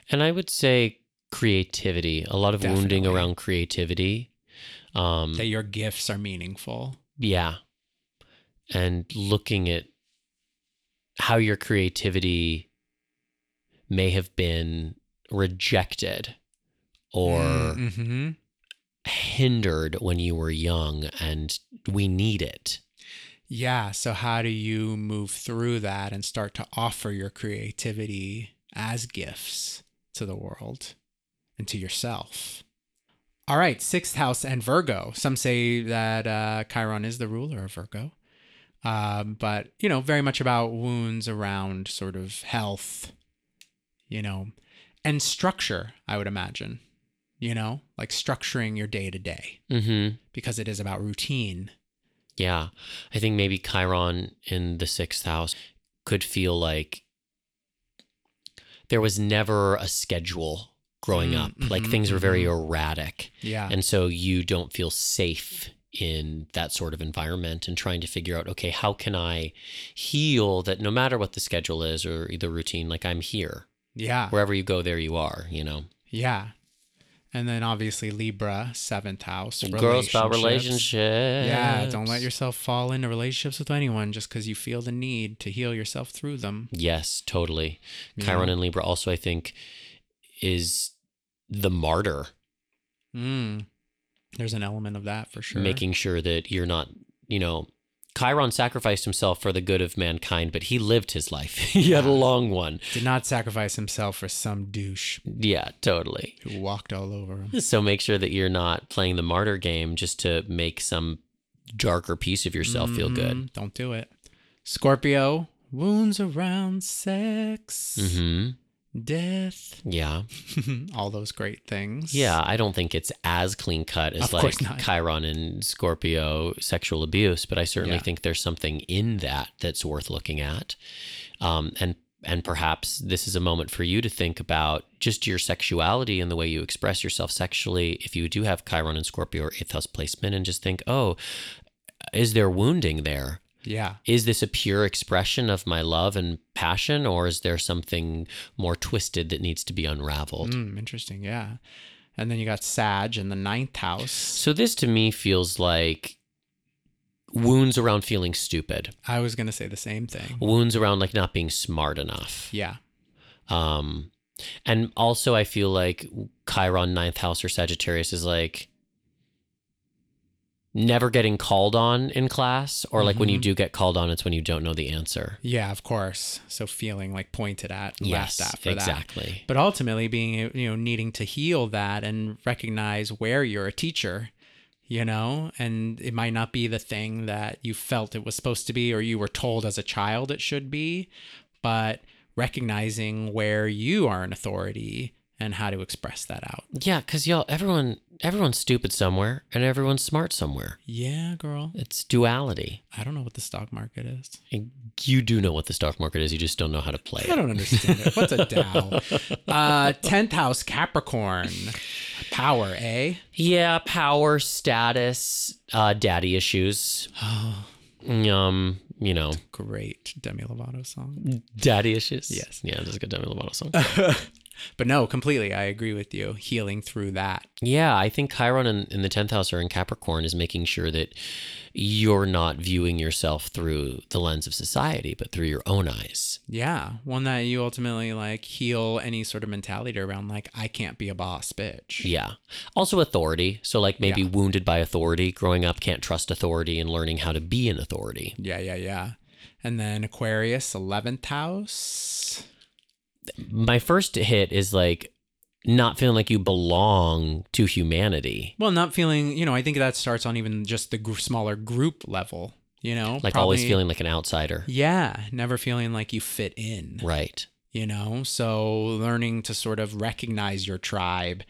And I would say creativity, a lot of wounding around creativity. Um, That your gifts are meaningful. yeah. And looking at how your creativity may have been rejected or mm-hmm. hindered when you were young and we need it. Yeah. So, how do you move through that and start to offer your creativity as gifts to the world and to yourself? All right. Sixth house and Virgo. Some say that uh, Chiron is the ruler of Virgo. Um, but, you know, very much about wounds around sort of health, you know, and structure, I would imagine, you know, like structuring your day to day Mm-hmm. because it is about routine. Yeah. I think maybe Chiron in the sixth house could feel like there was never a schedule growing Mm, up. like mhm, things were very mhm. erratic. Yeah. And so you don't feel safe in that sort of environment and trying to figure out, okay, how can I heal that no matter what the schedule is or the routine, like I'm here. yeah. Wherever you go, there you are, you know. Yeah. And then obviously Libra, seventh house. Girls about relationships. Yeah, don't let yourself fall into relationships with anyone just because you feel the need to heal yourself through them. Yes, totally. you Chiron and Libra also, I think, is the martyr, Mm. There's an element of that for sure. making sure that you're not, you know, Chiron sacrificed himself for the good of mankind, but he lived his life. he had a long one. Did not sacrifice himself for some douche Yeah, totally. who walked all over him. So make sure that you're not playing the martyr game just to make some darker piece of yourself feel good. Mm, Don't do it. Scorpio, wounds around sex, hmm death, Yeah. all those great things. Yeah, I don't think it's as clean cut as Of like. Chiron and Scorpio sexual abuse, but I certainly Yeah. think there's something in that that's worth looking at. Um, and and perhaps this is a moment for you to think about just your sexuality and the way you express yourself sexually. If you do have Chiron and Scorpio or eighth house placement, and just think, oh, is there wounding there? Yeah. Is this a pure expression of my love and passion, or is there something more twisted that needs to be unraveled? Mm, interesting. Yeah. And then you got Sag in the ninth house. So this to me feels like wounds around feeling stupid, I was going to say the same thing. wounds around like not being smart enough. Yeah. Um, and also I feel like Chiron ninth house or Sagittarius is like never getting called on in class, or like when you Mhm. do get called on, it's when you don't know the answer. Yeah, of course. So feeling like pointed at, Yes, laughed at for that. exactly. But ultimately being, you know, needing to heal that and recognize where you're a teacher, you know, and it might not be the thing that you felt it was supposed to be or you were told as a child it should be, but recognizing where you are an authority and how to express that out. Yeah, because y'all, everyone, everyone's stupid somewhere, and everyone's smart somewhere. Yeah, girl. It's duality. I don't know what the stock market is. You do know what the stock market is. You just don't know how to play it. I it. don't understand it. What's a Dow? Uh, 10th house Capricorn. Power, eh? Yeah, power, status, uh, daddy issues. Oh, Um, you know, great Demi Lovato song. daddy issues. Yes. Yeah, that's a good Demi Lovato song. but no, completely. I agree with you. Healing through that. yeah, I think Chiron in, in the 10th house or in Capricorn is making sure that you're not viewing yourself through the lens of society, but through your own eyes. Yeah. One that you ultimately like heal any sort of mentality around, like, I can't be a boss bitch. Yeah. Also, authority. So, like maybe Yeah. wounded by authority, growing up, can't trust authority, and learning how to be an authority. Yeah, yeah, yeah. And then Aquarius, 11th house. My first hit is like not feeling like you belong to humanity. Well, not feeling, you know, I think that starts on even just the gr- smaller group level, you know? Like always feeling like an outsider. Yeah, never feeling like you fit in. Right. you know so learning to sort of recognize your tribe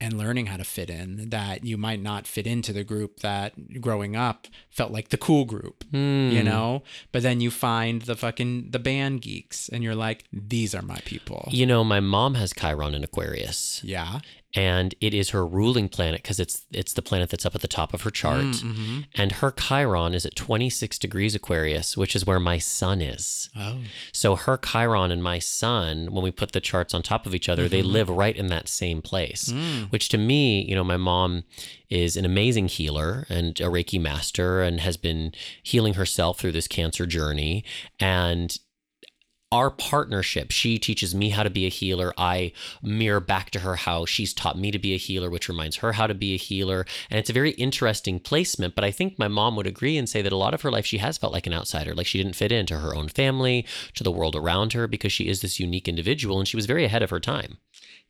and learning how to fit in that you might not fit into the group that growing up felt like the cool group you Hmm. know? But then you find the fucking the band geeks and you're like these are my people. You know, my mom has Chiron in Aquarius, yeah and it is her ruling planet because it's it's the planet that's up at the top of her chart. mm-hmm. And her Chiron is at 26 degrees Aquarius, which is where my sun is. oh So her Chiron and my sun, when we put the charts on top of each other, they live right in that same place. Mm. Which to me, you know, my mom is an amazing healer and a Reiki master and has been healing herself through this cancer journey. And our partnership, she teaches me how to be a healer. I mirror back to her how she's taught me to be a healer, which reminds her how to be a healer. And it's a very interesting placement. But I think my mom would agree and say that a lot of her life she has felt like an outsider, like she didn't fit into her own family, to the world around her, because she is this unique individual and she was very ahead of her time.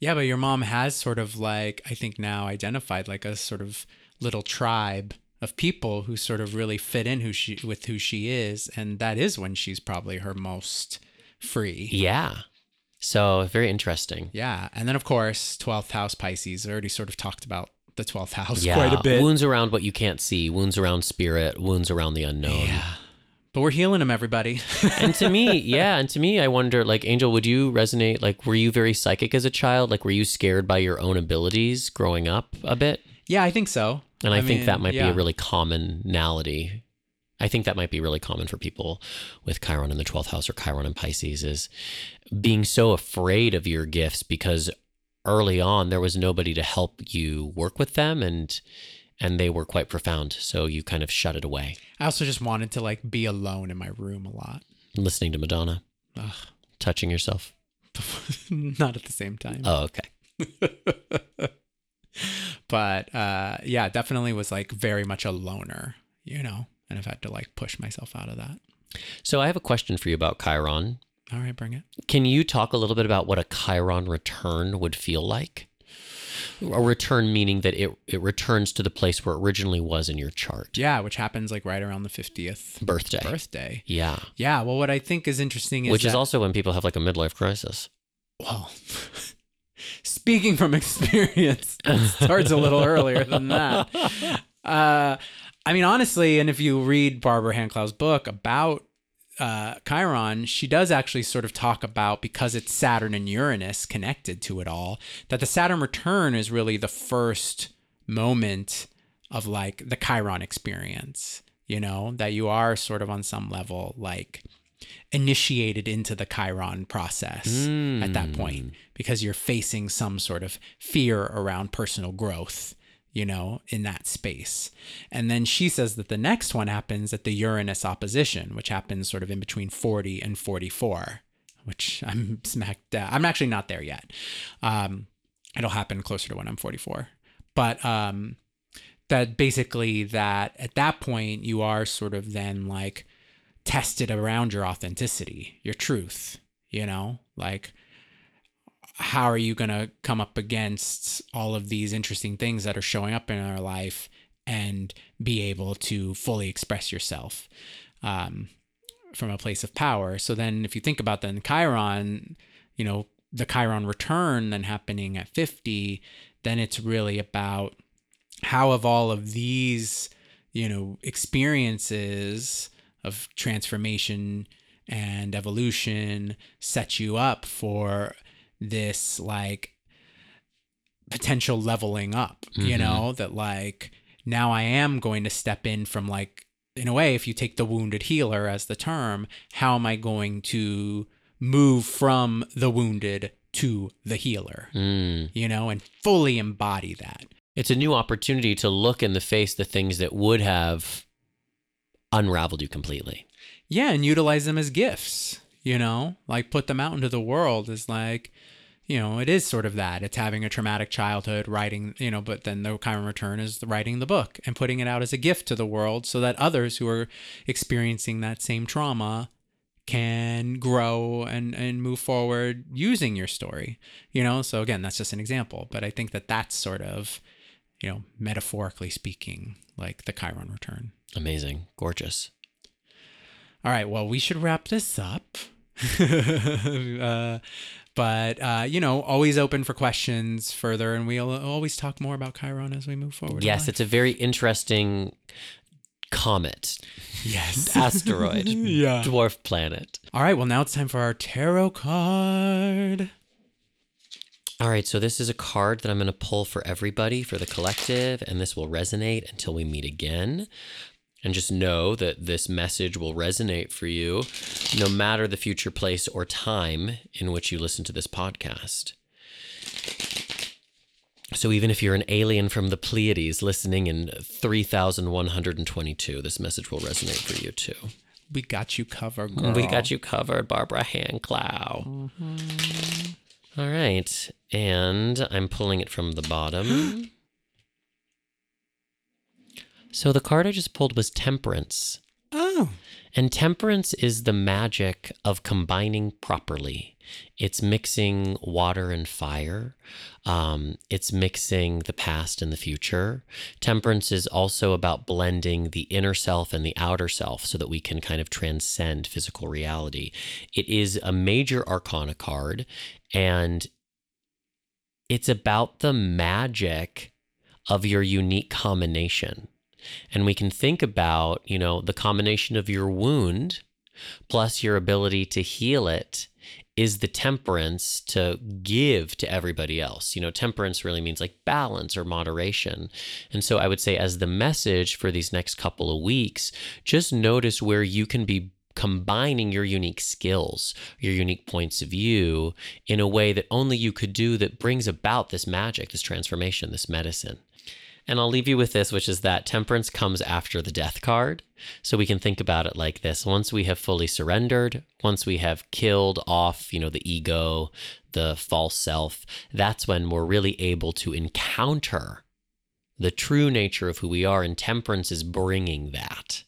yeah but your mom has sort of like i think now identified like a sort of little tribe of people who sort of really fit in who she with who she is and that is when she's probably her most free Yeah. So very interesting. Yeah. And then, of course, 12th house Pisces. I already sort of talked about the 12th house Yeah. quite a bit. Wounds around what you can't see, wounds around spirit, wounds around the unknown. Yeah. But we're healing them, everybody. and to me, yeah, and to me, I wonder, like, Angel, would you resonate? Like, were you very psychic as a child? Like, were you scared by your own abilities growing up a bit? yeah, I think so. And I, think mean, that might be a really commonality. I think that might be really common for people with Chiron in the 12th house or Chiron in Pisces is being so afraid of your gifts because early on there was nobody to help you work with them and and they were quite profound so you kind of shut it away I also just wanted to like be alone in my room a lot. listening to Madonna Ugh. touching yourself Not at the same time. oh okay but uh, yeah, definitely was like very much a loner, you know? And I've had to like push myself out of that. So I have a question for you about Chiron. All right, bring it. Can you talk a little bit about what a Chiron return would feel like? A return meaning that it, it returns to the place where it originally was in your chart. Yeah, which happens like right around the 50th Birthday. birthday. Yeah. Yeah, well, what I think is interesting is Which is also when people have like a midlife crisis. well, speaking from experience, it starts a little earlier than that. Uh, I mean, honestly, and if you read Barbara Hand Clow's book about uh, Chiron, she does actually sort of talk about because it's Saturn and Uranus connected to it all, that the Saturn return is really the first moment of like the Chiron experience, you know, that you are sort of on some level like initiated into the Chiron process at that point because you're facing some sort of fear around personal growth, you know, in that space. And then she says that the next one happens at the Uranus opposition, which happens sort of in between 40 and 44, which I'm smacked down. I'm actually not there yet. Um, it'll happen closer to when I'm 44. But um, that basically that at that point you are sort of then like tested around your authenticity, your truth, you know? Like how are you going to come up against all of these interesting things that are showing up in our life and be able to fully express yourself um, from a place of power? So then, if you think about then Chiron, you know, the Chiron return then happening at 50, then it's really about how have all of these, you know, experiences of transformation and evolution set you up for this like potential leveling up, you Mhm. know, that like now I am going to step in from like in a way if you take the wounded healer as the term, how am I going to move from the wounded to the healer, Mm. you know, and fully embody that. It's a new opportunity to look in the face the things that would have unraveled you completely. Yeah, and utilize them as gifts, you know, like put them out into the world is like, you know, it is sort of that. It's having a traumatic childhood, writing, you know, but then the Chiron return is writing the book and putting it out as a gift to the world so that others who are experiencing that same trauma can grow and and move forward using your story you know so again that's just an example but i think that that's sort of you know metaphorically speaking like the chiron return Amazing. Gorgeous. all right, well, we should wrap this up. uh, but, uh, you know, always open for questions further, and we'll always talk more about Chiron as we move forward. Yes, it's a very interesting comet, yes. asteroid, yeah. dwarf planet. All right, well, now it's time for our tarot card. All right, so this is a card that I'm going to pull for everybody, for the collective, and this will resonate until we meet again. And just know that this message will resonate for you no matter the future place or time in which you listen to this podcast. So even if you're an alien from the Pleiades listening in 3122, this message will resonate for you too. We got you covered, girl. We got you covered, Barbara Hand Clow. Mm-hmm. All right. And I'm pulling it from the bottom. so the card I just pulled was Temperance. Oh, And temperance is the magic of combining properly. It's mixing water and fire. Um, it's mixing the past and the future. Temperance is also about blending the inner self and the outer self so that we can kind of transcend physical reality. It is a major arcana card and it's about the magic of your unique combination. And we can think about, you know, the combination of your wound plus your ability to heal it is the temperance to give to everybody else. You know, temperance really means like balance or moderation. And so I would say, as the message for these next couple of weeks, just notice where you can be combining your unique skills, your unique points of view in a way that only you could do that brings about this magic, this transformation, this medicine. And I'll leave you with this, which is that temperance comes after the death card. So we can think about it like this. Once we have fully surrendered, once we have killed off, you know, the ego, the false self, that's when we're really able to encounter the true nature of who we are. And temperance is bringing that.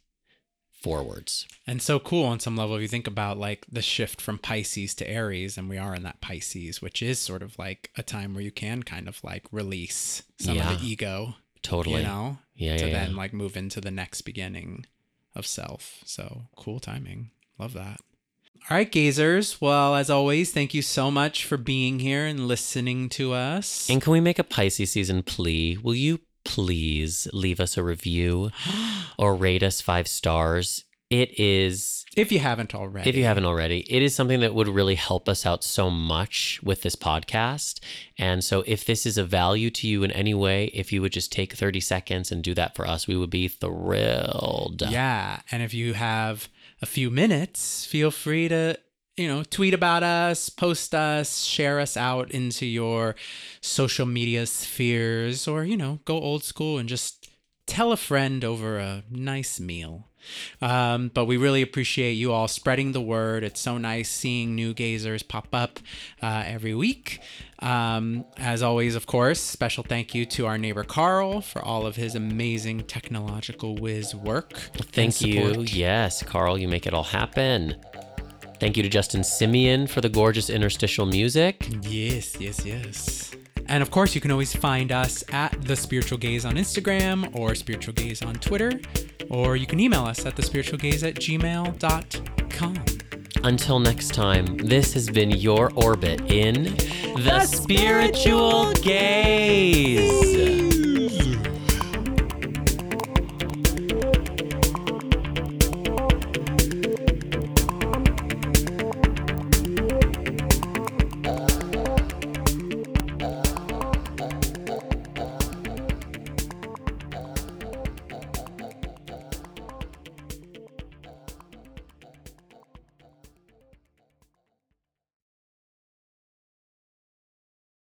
forwards. And so cool on some level if you think about like the shift from Pisces to Aries, and we are in that Pisces, which is sort of like a time where you can kind of like release some Yeah. of the ego, Totally. you know, yeah, to yeah, then yeah. like move into the next beginning of self. So cool timing. Love that. All right, gazers. Well, as always, thank you so much for being here and listening to us. And can we make a Pisces season plea? Will you please leave us a review or rate us five stars? It is, if you haven't already. if you haven't already, it is something that would really help us out so much with this podcast. And so, if this is a value to you in any way, if you would just take 30 seconds and do that for us, we would be thrilled. Yeah. And if you have a few minutes, feel free to, you know, tweet about us, post us, share us out into your social media spheres, or, you know, go old school and just tell a friend over a nice meal. Um, but we really appreciate you all spreading the word. It's so nice seeing new gazers pop up uh, every week. Um, as always, of course, special thank you to our neighbor Carl for all of his amazing technological whiz work. Thank you. Yes, Carl, you make it all happen. Thank you to Justin Simeon for the gorgeous interstitial music. Yes, yes, yes. And of course, you can always find us at The Spiritual Gaze on Instagram or Spiritual Gaze on Twitter, or you can email us at thespiritualgaze at gmail.com. Until next time, this has been your orbit in the spiritual gaze.